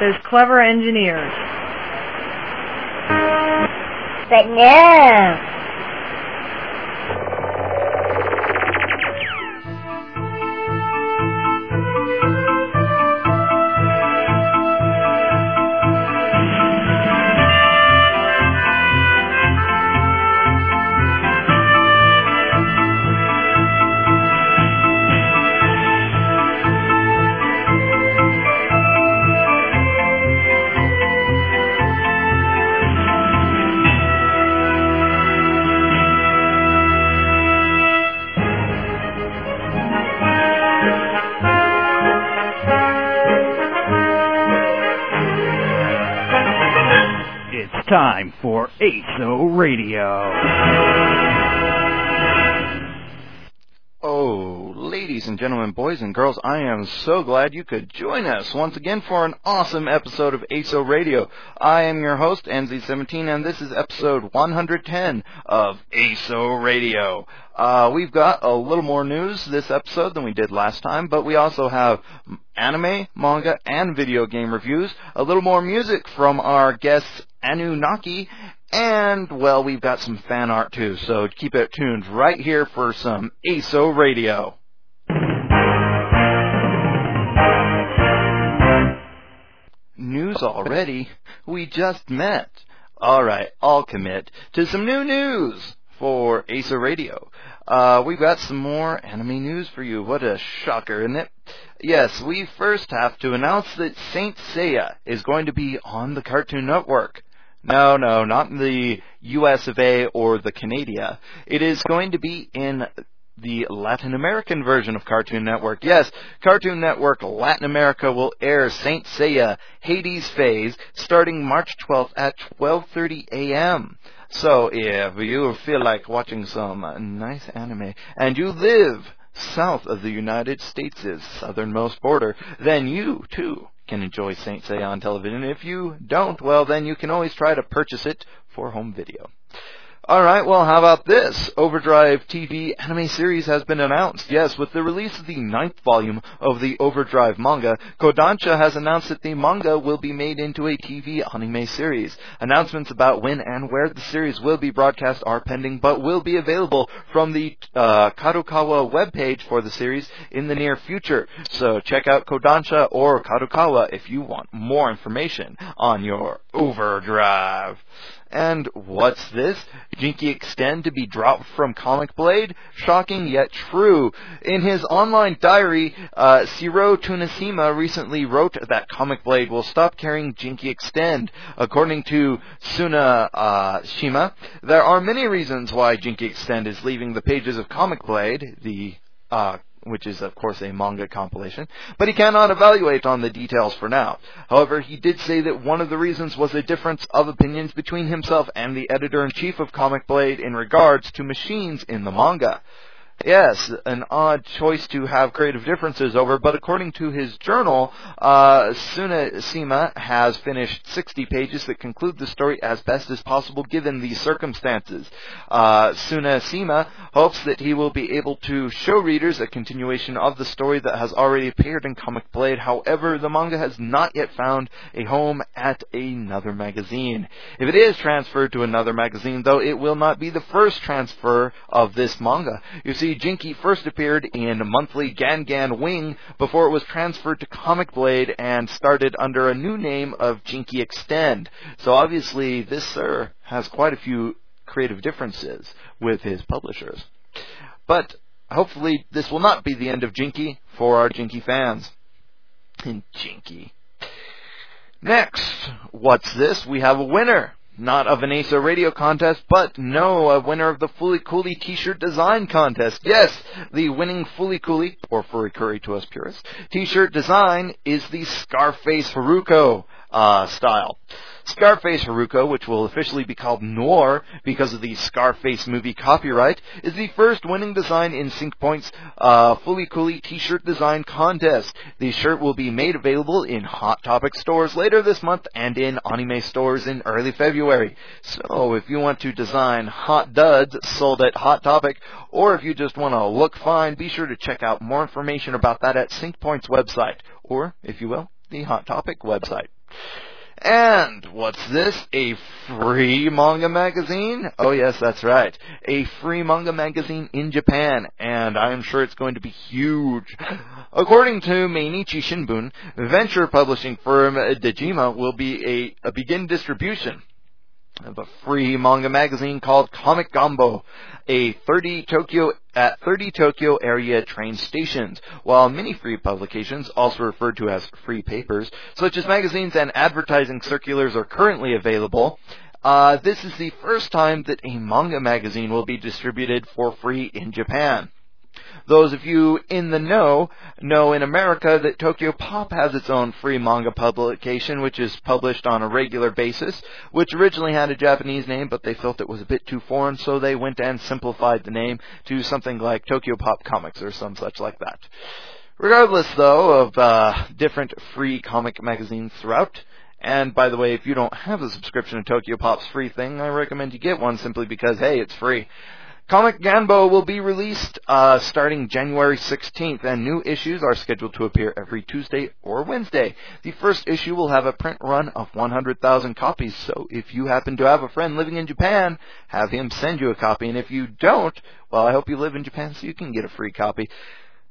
Those clever engineers. But no. Time for ASO Radio. Ladies and gentlemen, boys and girls, I am so glad you could join us once again for an awesome episode of ASO Radio. I am your host, NZ17, and this is episode 110 of ASO Radio. Uh, we've got a little more news this episode than we did last time, but we also have anime, manga, and video game reviews, a little more music from our guests Anunnaki, and, well, we've got some fan art too, so keep it tuned right here for some ASO Radio. News already? We just met. Alright, I'll commit to some new news for ASO Radio. Uh, we've got some more anime news for you. What a shocker, isn't it? Yes, we first have to announce that Saint Seiya is going to be on the Cartoon Network. No, no, not in the US of A or the Canada. It is going to be in the Latin American version of Cartoon Network. Yes, Cartoon Network Latin America will air Saint Seiya Hades Phase starting March 12th at 12:30 a.m. So if you feel like watching some nice anime and you live south of the United States' southernmost border, then you too can enjoy Saint Seiya on television. If you don't, well, then you can always try to purchase it for home video. Alright, well, how about this? Overdrive TV anime series has been announced. Yes, with the release of the ninth volume of the Overdrive manga, Kodansha has announced that the manga will be made into a TV anime series. Announcements about when and where the series will be broadcast are pending, but will be available from the uh, Kadokawa webpage for the series in the near future. So check out Kodansha or Kadokawa if you want more information on your Overdrive. And what's this? Jinki Extend to be dropped from Comic Blade? Shocking yet true. In his online diary, uh, Tunashima recently wrote that Comic Blade will stop carrying Jinki Extend. According to Suna uh, Shima, there are many reasons why Jinki Extend is leaving the pages of Comic Blade, the uh, which is of course a manga compilation, but he cannot evaluate on the details for now. However, he did say that one of the reasons was a difference of opinions between himself and the editor-in-chief of Comic Blade in regards to machines in the manga. Yes, an odd choice to have creative differences over, but according to his journal, uh, Sunasima has finished 60 pages that conclude the story as best as possible given the circumstances. Uh, Sunasima hopes that he will be able to show readers a continuation of the story that has already appeared in Comic Blade. However, the manga has not yet found a home at another magazine. If it is transferred to another magazine, though, it will not be the first transfer of this manga. You see, Jinki first appeared in monthly Gan Wing before it was transferred to Comic Blade and started under a new name of Jinki Extend. So obviously, this sir has quite a few creative differences with his publishers. But hopefully, this will not be the end of Jinki for our Jinki fans. Jinki. Next, what's this? We have a winner not of an ASO radio contest, but no, a winner of the Fooly Cooly t-shirt design contest. Yes, the winning Fooly Cooly, or Furry Curry to us purists, t-shirt design is the Scarface Haruko uh, style. Scarface Haruko, which will officially be called Noir because of the Scarface movie copyright, is the first winning design in Sync Point's uh, Fooly Cooly t-shirt design contest. The shirt will be made available in Hot Topic stores later this month and in anime stores in early February. So if you want to design hot duds sold at Hot Topic, or if you just want to look fine, be sure to check out more information about that at Sync Point's website, or, if you will, the Hot Topic website. And what's this? A free manga magazine? Oh yes, that's right. A free manga magazine in Japan, and I'm sure it's going to be huge. According to Mainichi Shinbun, venture publishing firm Dejima will be a, a begin distribution of a free manga magazine called Comic Ganbo, a 30 Tokyo at 30 Tokyo area train stations, while many free publications, also referred to as free papers, such as magazines and advertising circulars are currently available. Uh, this is the first time that a manga magazine will be distributed for free in Japan. Those of you in the know know in America that Tokyo Pop has its own free manga publication, which is published on a regular basis, which originally had a Japanese name, but they felt it was a bit too foreign, so they went and simplified the name to something like Tokyo Pop Comics or some such like that. Regardless, though, of uh, different free comic magazines throughout, and by the way, if you don't have a subscription to Tokyo Pop's free thing, I recommend you get one simply because, hey, it's free. Comic Ganbo will be released uh, starting January 16th, and new issues are scheduled to appear every Tuesday or Wednesday. The first issue will have a print run of 100,000 copies, so if you happen to have a friend living in Japan, have him send you a copy, and if you don't, well, I hope you live in Japan so you can get a free copy.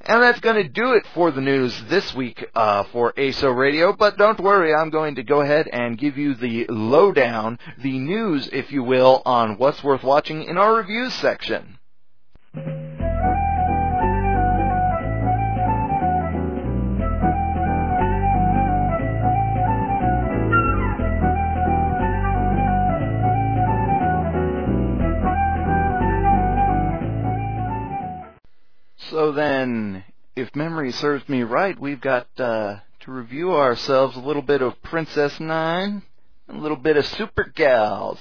And that's going to do it for the news this week uh, for ASO Radio. But don't worry, I'm going to go ahead and give you the lowdown, the news, if you will, on what's worth watching in our reviews section. So then, if memory serves me right, we've got uh, to review ourselves a little bit of Princess Nine, a little bit of Super Gals.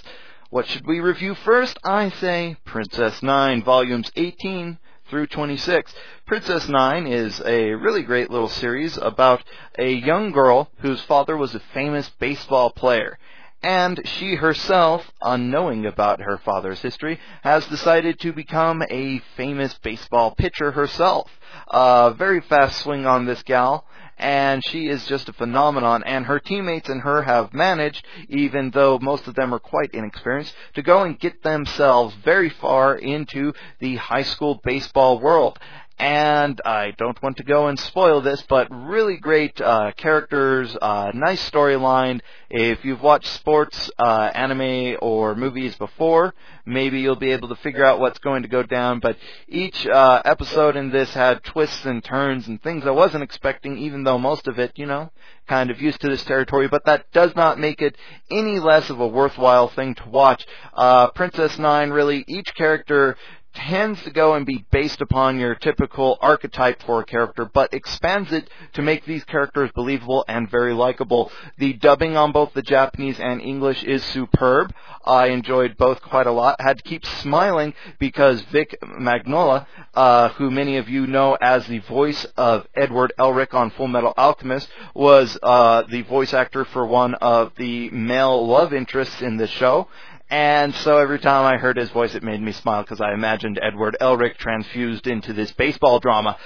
What should we review first? I say Princess Nine, volumes 18 through 26. Princess Nine is a really great little series about a young girl whose father was a famous baseball player and she herself, unknowing about her father's history, has decided to become a famous baseball pitcher herself. Uh, very fast swing on this gal, and she is just a phenomenon. And her teammates and her have managed, even though most of them are quite inexperienced, to go and get themselves very far into the high school baseball world and I don't want to go and spoil this, but really great uh, characters, uh, nice storyline. If you've watched sports, uh, anime, or movies before, maybe you'll be able to figure out what's going to go down. But each uh, episode in this had twists and turns and things I wasn't expecting, even though most of it, you know, kind of used to this territory. But that does not make it any less of a worthwhile thing to watch. Uh, Princess Nine, really, each character tends to go and be based upon your typical archetype for a character, but expands it to make these characters believable and very likable. The dubbing on both the Japanese and English is superb. I enjoyed both quite a lot. Had to keep smiling because Vic Mignogna, uh, who many of you know as the voice of Edward Elric on Fullmetal Alchemist, was uh, the voice actor for one of the male love interests in the show. And so every time I heard his voice, it made me smile because I imagined Edward Elric transfused into this baseball drama.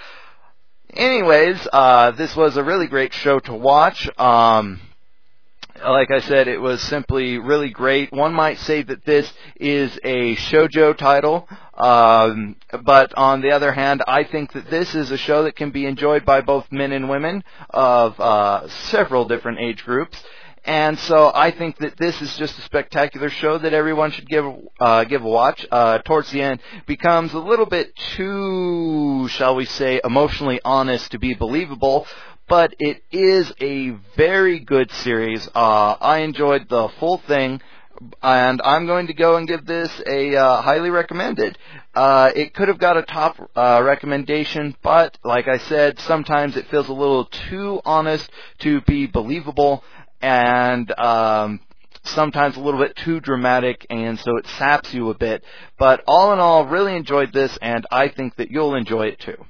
Anyways, uh, this was a really great show to watch. Um, like I said, it was simply really great. One might say that this is a shojo title, um, but on the other hand, I think that this is a show that can be enjoyed by both men and women of uh, several different age groups. And so I think that this is just a spectacular show that everyone should give uh, give a watch. Uh, towards the end, becomes a little bit too, shall we say, emotionally honest to be believable. But it is a very good series. Uh, I enjoyed the full thing and I'm going to go and give this a uh, highly recommended. Uh, it could have got a top uh, recommendation, but like I said, sometimes it feels a little too honest to be believable, and um, sometimes a little bit too dramatic, and so it saps you a bit. But all in all, really enjoyed this, and I think that you'll enjoy it too.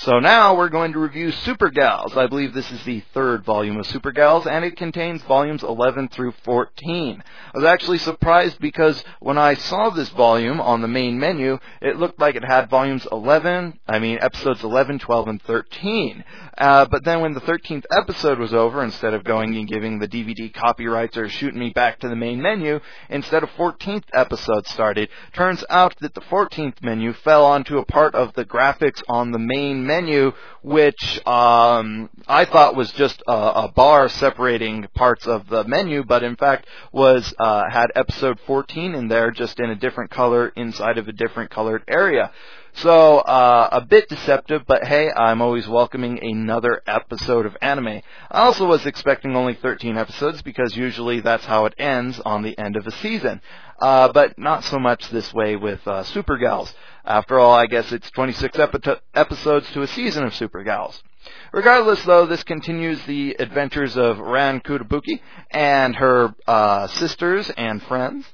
So now we're going to review Super Gals. I believe this is the third volume of Super Gals, and it contains volumes 11 through 14. I was actually surprised because when I saw this volume on the main menu, it looked like it had volumes 11, I mean episodes 11, 12, and 13. Uh, but then when the 13th episode was over, instead of going and giving the DVD copyrights or shooting me back to the main menu, instead of 14th episode started, turns out that the 14th menu fell onto a part of the graphics on the main menu, which um, I thought was just a, a, bar separating parts of the menu, but in fact was uh, had episode 14 in there, just in a different color inside of a different colored area. So, uh, a bit deceptive, but hey, I'm always welcoming another episode of anime. I also was expecting only 13 episodes because usually that's how it ends on the end of a season. Uh, but not so much this way with uh, Super Gals. After all, I guess it's 26 epi- episodes to a season of Super Gals. Regardless, though, this continues the adventures of Ran Kotobuki and her uh, sisters and friends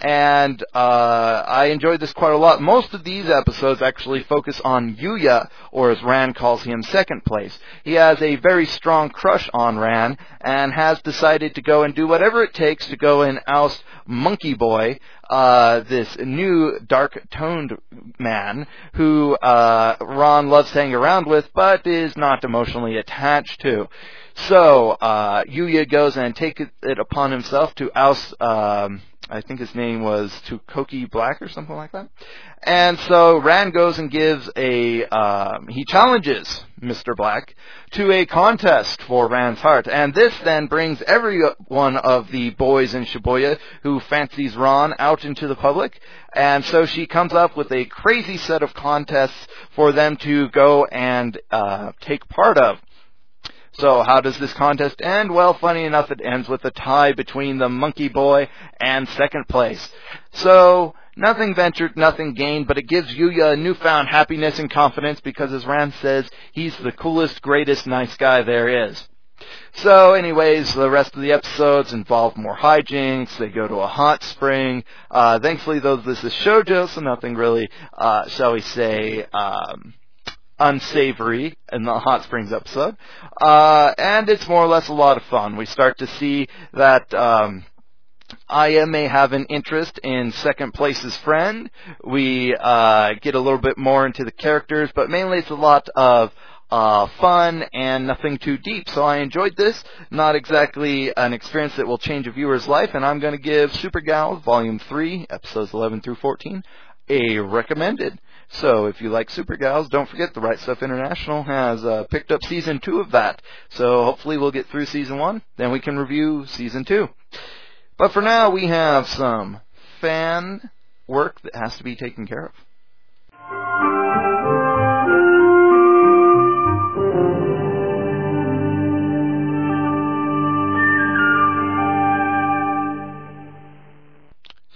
and uh, I enjoyed this quite a lot. Most of these episodes actually focus on Yuya, or as Ran calls him, second place. He has a very strong crush on Ran, and has decided to go and do whatever it takes to go and oust Monkey Boy, uh, this new dark-toned man who uh, Ran loves hanging around with, but is not emotionally attached to. So uh, Yuya goes and takes it upon himself to oust. Um, I think his name was Tukoki Black or something like that. And so Ran goes and gives a, um, he challenges Mr. Black to a contest for Ran's heart. And this then brings every one of the boys in Shibuya who fancies Ran out into the public. And so she comes up with a crazy set of contests for them to go and uh, take part of. So how does this contest end? Well, funny enough, it ends with a tie between the Monkey Boy and second place. So nothing ventured, nothing gained, but it gives Yuya a newfound happiness and confidence because, as Ran says, he's the coolest, greatest, nice guy there is. So, anyways, the rest of the episodes involve more hijinks. They go to a hot spring. Uh, thankfully, though, this is shojo, so nothing really, uh, shall we say, um, unsavory in the hot springs episode, uh, and it's more or less a lot of fun. We start to see that. Um, Aya may have an interest in second place's friend. We uh, get a little bit more into the characters, but mainly it's a lot of uh, fun and nothing too deep. So I enjoyed this. Not exactly an experience that will change a viewer's life, and I'm going to give Super Gals Volume 3, Episodes 11 through 14, a recommended. So if you like Super Gals, don't forget the Right Stuf International has uh, picked up season two of that. So hopefully we'll get through season one, then we can review season two. But for now, we have some fan work that has to be taken care of.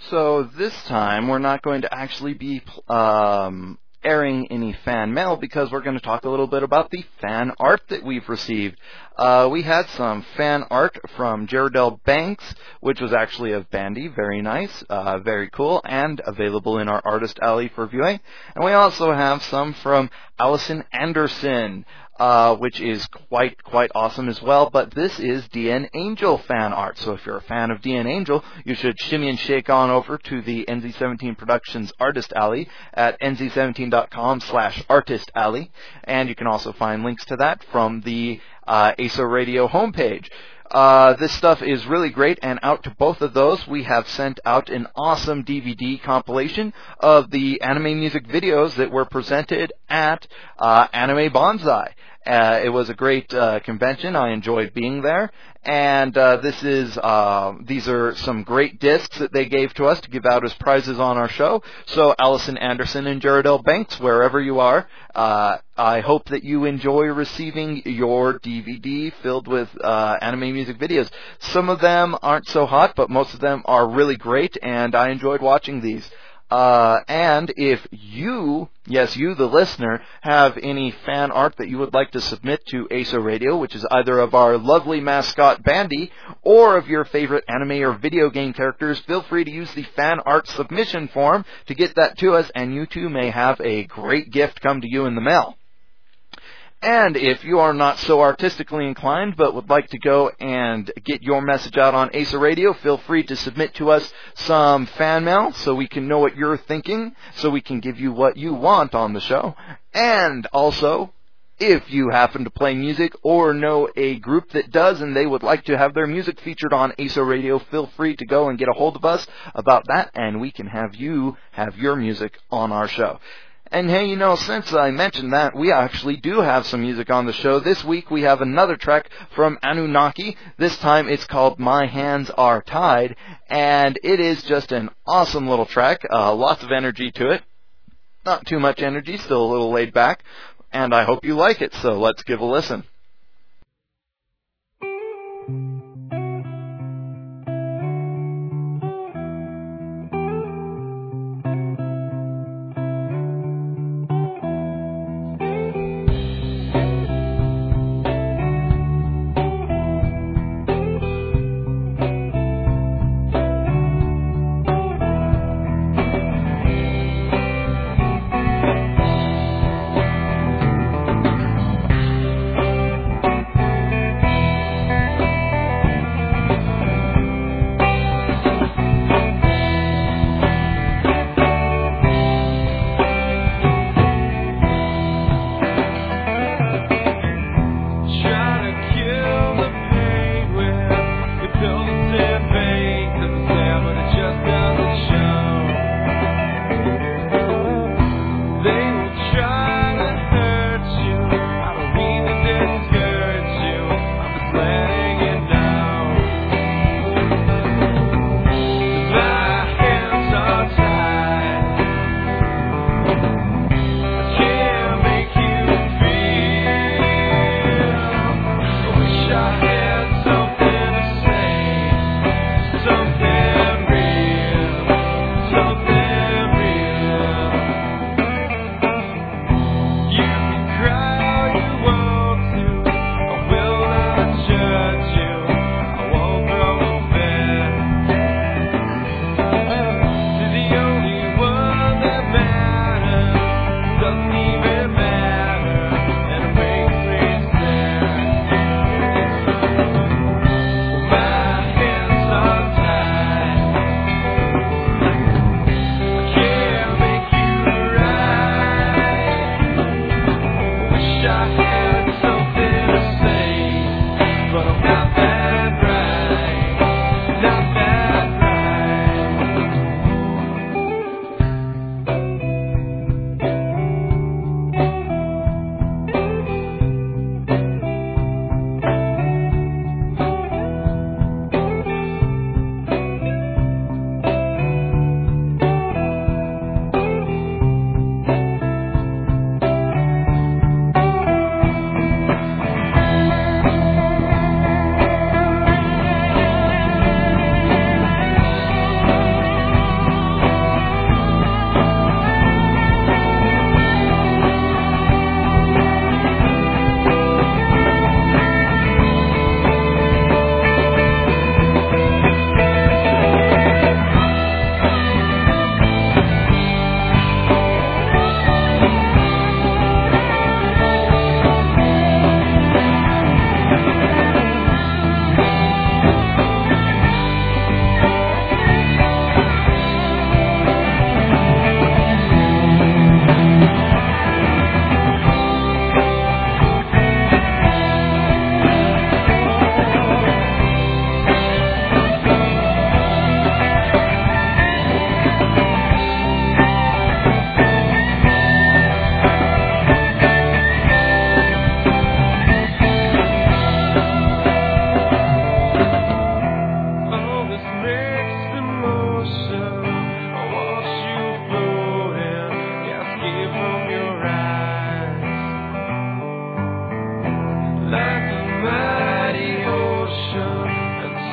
So this time we're not going to actually be um, airing any fan mail because we're going to talk a little bit about the fan art that we've received. Uh, we had some fan art from Jaredell Banks, which was actually of Bandy, very nice, uh, very cool, and available in our artist alley for viewing. And we also have some from Allison Anderson uh, which is quite quite awesome as well. But this is DN Angel fan art, so if you're a fan of DN Angel, you should shimmy and shake on over to the NZ17 Productions Artist Alley at nz17.com/slash Artist Alley, and you can also find links to that from the uh, ASO Radio homepage. Uh, this stuff is really great, and out to both of those, we have sent out an awesome DVD compilation of the anime music videos that were presented at uh, Anime Banzai. Uh, it was a great uh, convention. I enjoyed being there, and uh, this is uh, these are some great discs that they gave to us to give out as prizes on our show. So Allison Anderson and Jared L. Banks, wherever you are, uh, I hope that you enjoy receiving your DVD filled with uh, anime music videos. Some of them aren't so hot, but most of them are really great, and I enjoyed watching these. Uh, and if you, yes, you, the listener, have any fan art that you would like to submit to ASO Radio, which is either of our lovely mascot Bandy or of your favorite anime or video game characters, feel free to use the fan art submission form to get that to us, and you too may have a great gift come to you in the mail. And if you are not so artistically inclined but would like to go and get your message out on ASO Radio, feel free to submit to us some fan mail so we can know what you're thinking, so we can give you what you want on the show. And also, if you happen to play music or know a group that does and they would like to have their music featured on ASO Radio, feel free to go and get a hold of us about that and we can have you have your music on our show. And hey, you know, since I mentioned that, we actually do have some music on the show. This week we have another track from Anunnaki. This time it's called My Hands Are Tied, and it is just an awesome little track. Uh, lots of energy to it. Not too much energy, still a little laid back. And I hope you like it, so let's give a listen.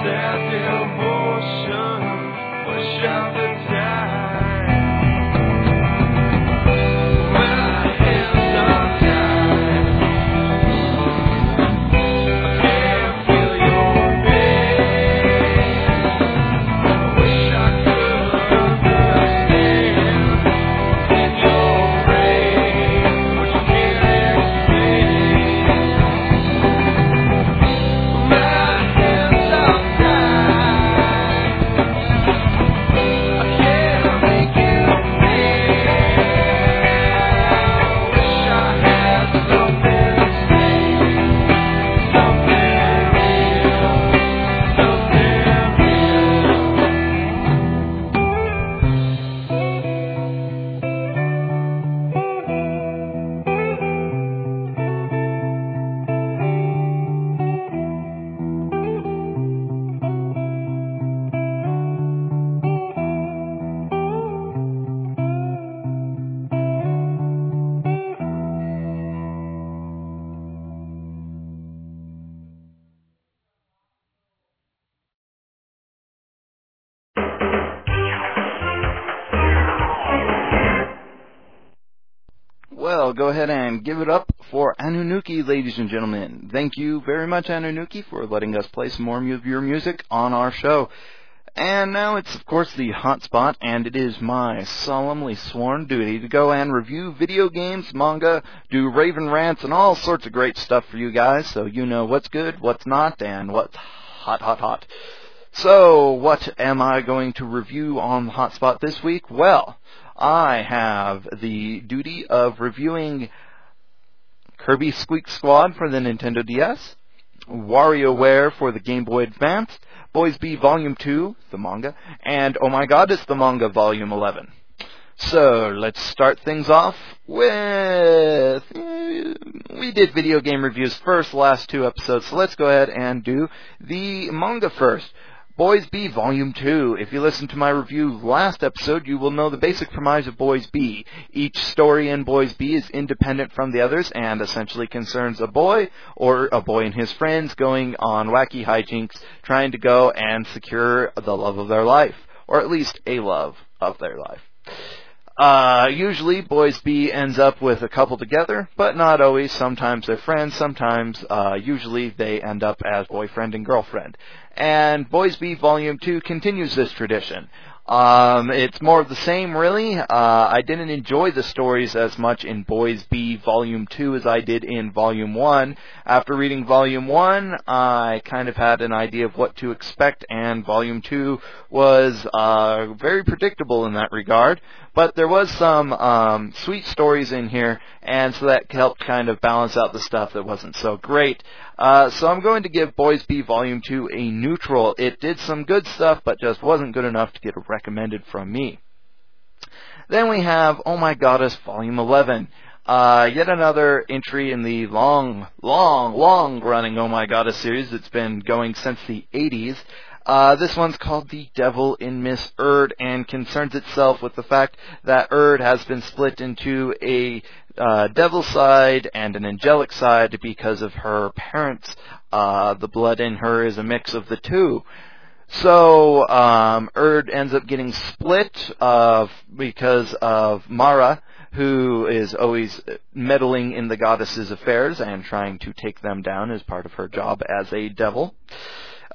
that devotion was the. Well, go ahead and give it up for Anunnaki, ladies and gentlemen. Thank you very much, Anunnaki, for letting us play some more of your music on our show. And now it's, of course, the hot spot, and it is my solemnly sworn duty to go and review video games, manga, do Raven rants, and all sorts of great stuff for you guys, so you know what's good, what's not, and what's hot, hot, hot. So, what am I going to review on the hot spot this week? Well, I have the duty of reviewing Kirby Squeak Squad for the Nintendo DS, WarioWare for the Game Boy Advance, Boys Be Volume 2, the manga, and Oh My Goddess the manga Volume 11. So, let's start things off with. We did video game reviews first, last two episodes, so let's go ahead and do the manga first. Boys Be Volume 2. If you listened to my review last episode, you will know the basic premise of Boys Be. Each story in Boys Be is independent from the others and essentially concerns a boy or a boy and his friends going on wacky hijinks trying to go and secure the love of their life. Or at least a love of their life. Uh, usually Boys Be ends up with a couple together, but not always. Sometimes they're friends, sometimes, uh, usually they end up as boyfriend and girlfriend and Boys Be Volume 2 continues this tradition. Um, it's more of the same, really. Uh, I didn't enjoy the stories as much in Boys Be Volume 2 as I did in Volume 1. After reading Volume 1, I kind of had an idea of what to expect, and Volume 2 was uh, very predictable in that regard. But there was some um, sweet stories in here, and so that helped kind of balance out the stuff that wasn't so great. Uh, so I'm going to give Boys Be Volume 2 a neutral. It did some good stuff, but just wasn't good enough to get recommended from me. Then we have Oh My Goddess Volume 11. Uh, yet another entry in the long, long, long running Oh My Goddess series that's been going since the 80s. Uh, this one's called The Devil in Miss Urd and concerns itself with the fact that Urd has been split into a uh, devil side and an angelic side because of her parents. Uh, the blood in her is a mix of the two. So um, Urd ends up getting split uh, because of Mara, who is always meddling in the goddess's affairs and trying to take them down as part of her job as a devil.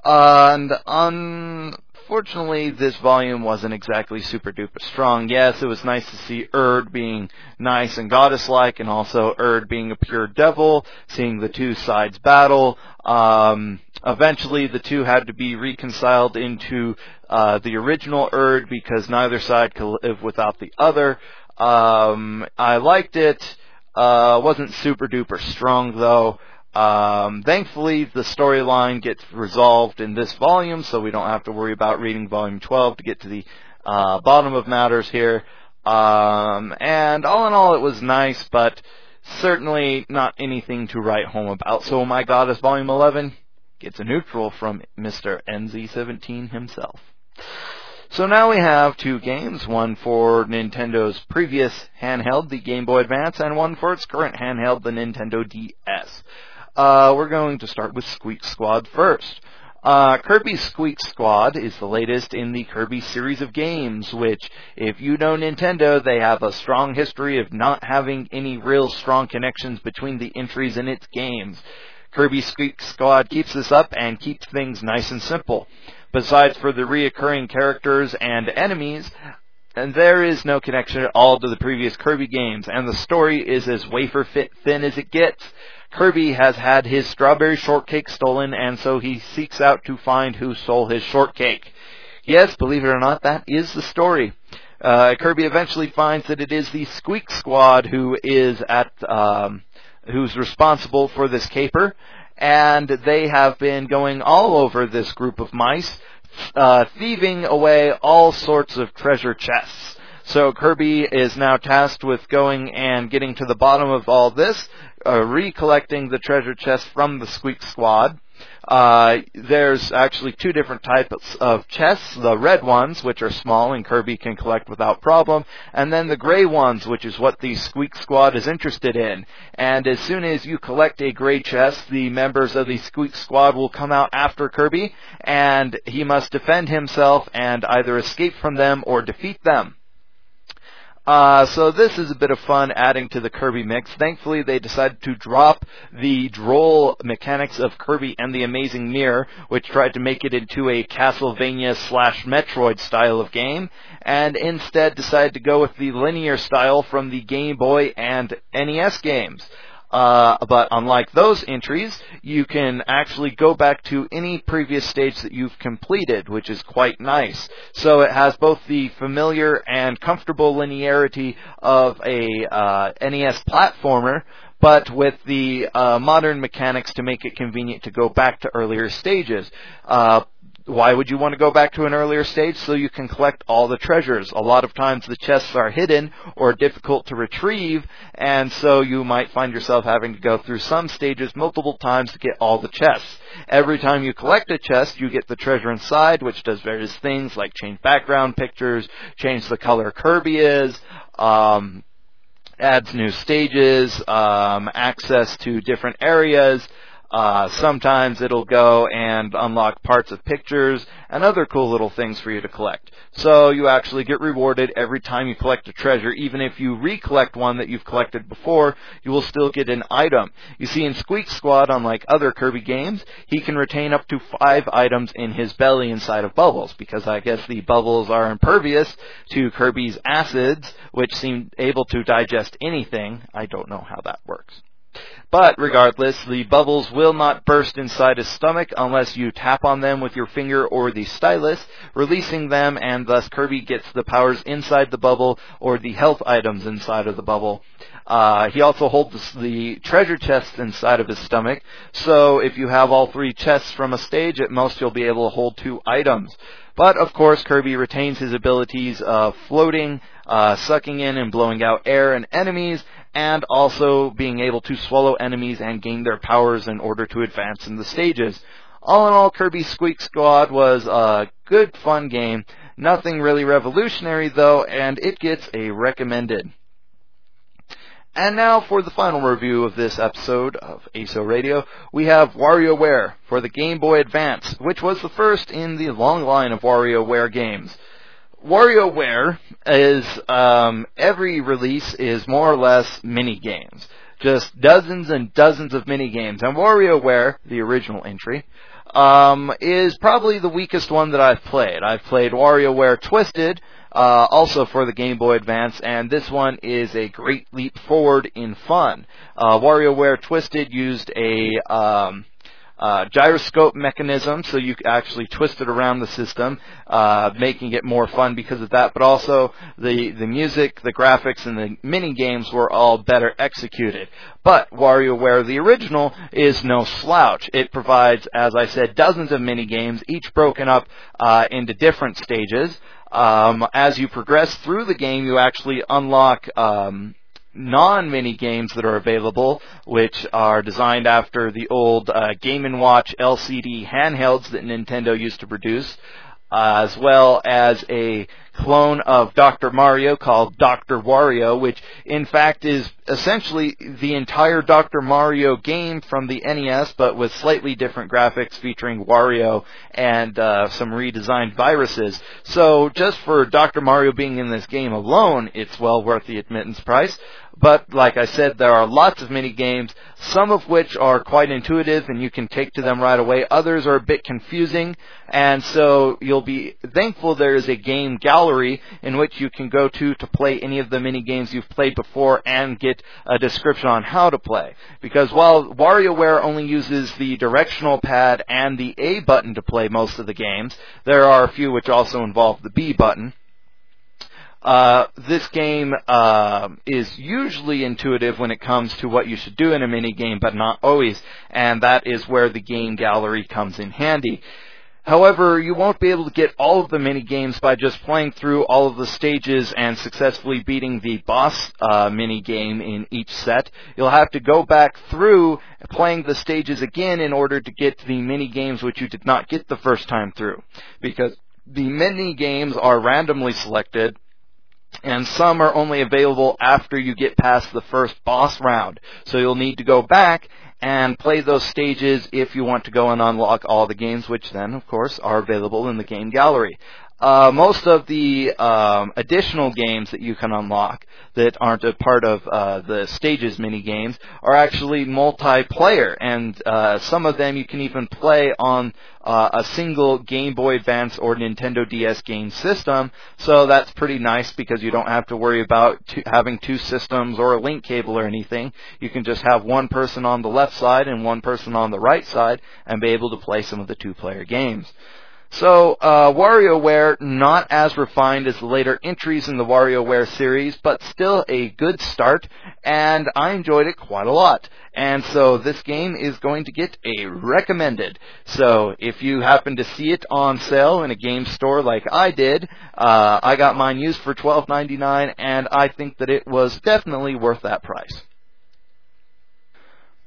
And unfortunately, this volume wasn't exactly super duper strong. Yes, it was nice to see Urd being nice and goddess-like, and also Urd being a pure devil, seeing the two sides battle. Um, eventually, the two had to be reconciled into uh, the original Urd because neither side could live without the other. Um, I liked it. Uh, wasn't super duper strong though. Um, thankfully, the storyline gets resolved in this volume, so we don't have to worry about reading volume 12 to get to the uh, bottom of matters here. Um, and all in all, it was nice, but certainly not anything to write home about. So, My Goddess Volume 11 gets a neutral from Mr. NZ17 himself. So now we have two games, one for Nintendo's previous handheld, the Game Boy Advance, and one for its current handheld, the Nintendo DS. Uh, we're going to start with Squeak Squad first. Uh, Squeak Squad is the latest in the Kirby series of games, which, if you know Nintendo, they have a strong history of not having any real strong connections between the entries in its games. Kirby Squeak Squad keeps this up and keeps things nice and simple. Besides for the reoccurring characters and enemies, and there is no connection at all to the previous Kirby games, and the story is as wafer fit thin as it gets. Kirby has had his strawberry shortcake stolen, and so he seeks out to find who stole his shortcake. Yes, believe it or not, that is the story. Uh, Kirby eventually finds that it is the Squeak Squad who is at, um, who's responsible for this caper, and they have been going all over this group of mice, uh, thieving away all sorts of treasure chests. So Kirby is now tasked with going and getting to the bottom of all this, uh, recollecting the treasure chest from the Squeak Squad. Uh, there's actually two different types of chests. The red ones, which are small and Kirby can collect without problem, and then the gray ones, which is what the Squeak Squad is interested in. And as soon as you collect a gray chest, the members of the Squeak Squad will come out after Kirby, and he must defend himself and either escape from them or defeat them. Uh, so this is a bit of fun adding to the Kirby mix. Thankfully, they decided to drop the droll mechanics of Kirby and the Amazing Mirror, which tried to make it into a Castlevania slash Metroid style of game, and instead decided to go with the linear style from the Game Boy and NES games. Uh, but unlike those entries, you can actually go back to any previous stage that you've completed, which is quite nice. So it has both the familiar and comfortable linearity of a uh, NES platformer, but with the uh, modern mechanics to make it convenient to go back to earlier stages. Why would you want to go back to an earlier stage? So you can collect all the treasures. A lot of times the chests are hidden or difficult to retrieve, and so you might find yourself having to go through some stages multiple times to get all the chests. Every time you collect a chest, you get the treasure inside, which does various things like change background pictures, change the color Kirby is, um, adds new stages, um, access to different areas, uh, sometimes it'll go and unlock parts of pictures and other cool little things for you to collect. So you actually get rewarded every time you collect a treasure. Even if you recollect one that you've collected before, you will still get an item. You see, in Squeak Squad, unlike other Kirby games, he can retain up to five items in his belly inside of bubbles, because I guess the bubbles are impervious to Kirby's acids, which seem able to digest anything. I don't know how that works. But regardless, the bubbles will not burst inside his stomach unless you tap on them with your finger or the stylus, releasing them, and thus Kirby gets the powers inside the bubble or the health items inside of the bubble. Uh, he also holds the treasure chests inside of his stomach, so if you have all three chests from a stage, at most you'll be able to hold two items. But of course, Kirby retains his abilities of floating, uh, sucking in and blowing out air and enemies, and also being able to swallow enemies and gain their powers in order to advance in the stages. All in all, Kirby Squeak Squad was a good, fun game. Nothing really revolutionary though, and it gets a recommended. And now for the final review of this episode of ASO Radio, we have WarioWare for the Game Boy Advance, which was the first in the long line of WarioWare games. WarioWare is um, every release is more or less mini games, just dozens and dozens of mini games. And WarioWare, the original entry, um, is probably the weakest one that I've played. I've played WarioWare Twisted, uh, also for the Game Boy Advance, and this one is a great leap forward in fun. Uh, WarioWare Twisted used a um, uh, gyroscope mechanism, so you actually twist it around the system, uh, making it more fun because of that. But also the the music, the graphics, and the mini games were all better executed. But WarioWare the original is no slouch. It provides, as I said, dozens of mini games, each broken up uh, into different stages. Um, as you progress through the game, you actually unlock um, non-mini games that are available, which are designed after the old uh, Game & Watch LCD handhelds that Nintendo used to produce, uh, as well as a clone of Dr. Mario called Dr. Wario, which in fact is essentially the entire Dr. Mario game from the NES, but with slightly different graphics featuring Wario and uh, some redesigned viruses. So just for Dr. Mario being in this game alone, it's well worth the admittance price. But like I said, there are lots of mini games, some of which are quite intuitive and you can take to them right away. Others are a bit confusing, and so you'll be thankful there is a game gallery in which you can go to to play any of the mini games you've played before and get a description on how to play. Because while WarioWare only uses the directional pad and the A button to play most of the games, there are a few which also involve the B button. Uh, this game uh, is usually intuitive when it comes to what you should do in a mini game, but not always, and that is where the game gallery comes in handy. However, you won't be able to get all of the mini games by just playing through all of the stages and successfully beating the boss uh, mini game in each set. You'll have to go back through playing the stages again in order to get the mini games which you did not get the first time through, because the mini games are randomly selected and some are only available after you get past the first boss round. So you'll need to go back and play those stages if you want to go and unlock all the games, which then, of course, are available in the game gallery. Uh, most of the um, additional games that you can unlock that aren't a part of uh, the stages mini games are actually multiplayer, and uh, some of them you can even play on uh, a single Game Boy Advance or Nintendo DS game system. So that's pretty nice because you don't have to worry about two, having two systems or a link cable or anything. You can just have one person on the left side and one person on the right side and be able to play some of the two-player games. So, uh, WarioWare, not as refined as the later entries in the WarioWare series, but still a good start, and I enjoyed it quite a lot. And so this game is going to get a recommended. So if you happen to see it on sale in a game store like I did, uh, I got mine used for $12.99, and I think that it was definitely worth that price.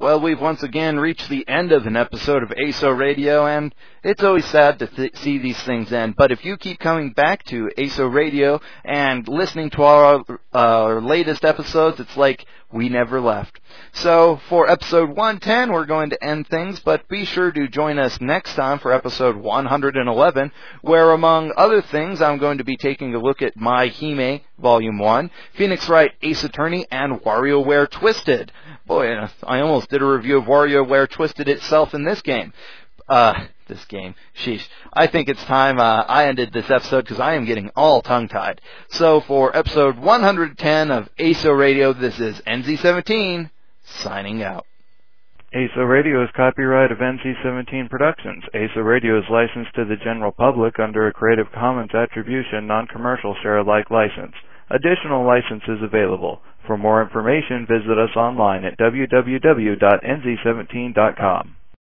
Well, we've once again reached the end of an episode of ASO Radio, and it's always sad to th- see these things end. But if you keep coming back to ASO Radio and listening to our, our latest episodes, it's like we never left. So for episode 110, we're going to end things, but be sure to join us next time for episode 111, where among other things, I'm going to be taking a look at My Hime Volume 1, Phoenix Wright Ace Attorney, and WarioWare Twisted. Boy, I almost did a review of WarioWare Twisted itself in this game. Uh, this game. Sheesh. I think it's time uh, I ended this episode because I am getting all tongue-tied. So for episode 110 of ASO Radio, this is NC17 signing out. ASO Radio is copyright of NC17 Productions. ASO Radio is licensed to the general public under a Creative Commons Attribution Non-Commercial Share-alike license. Additional licenses available. For more information, visit us online at www.nc17.com.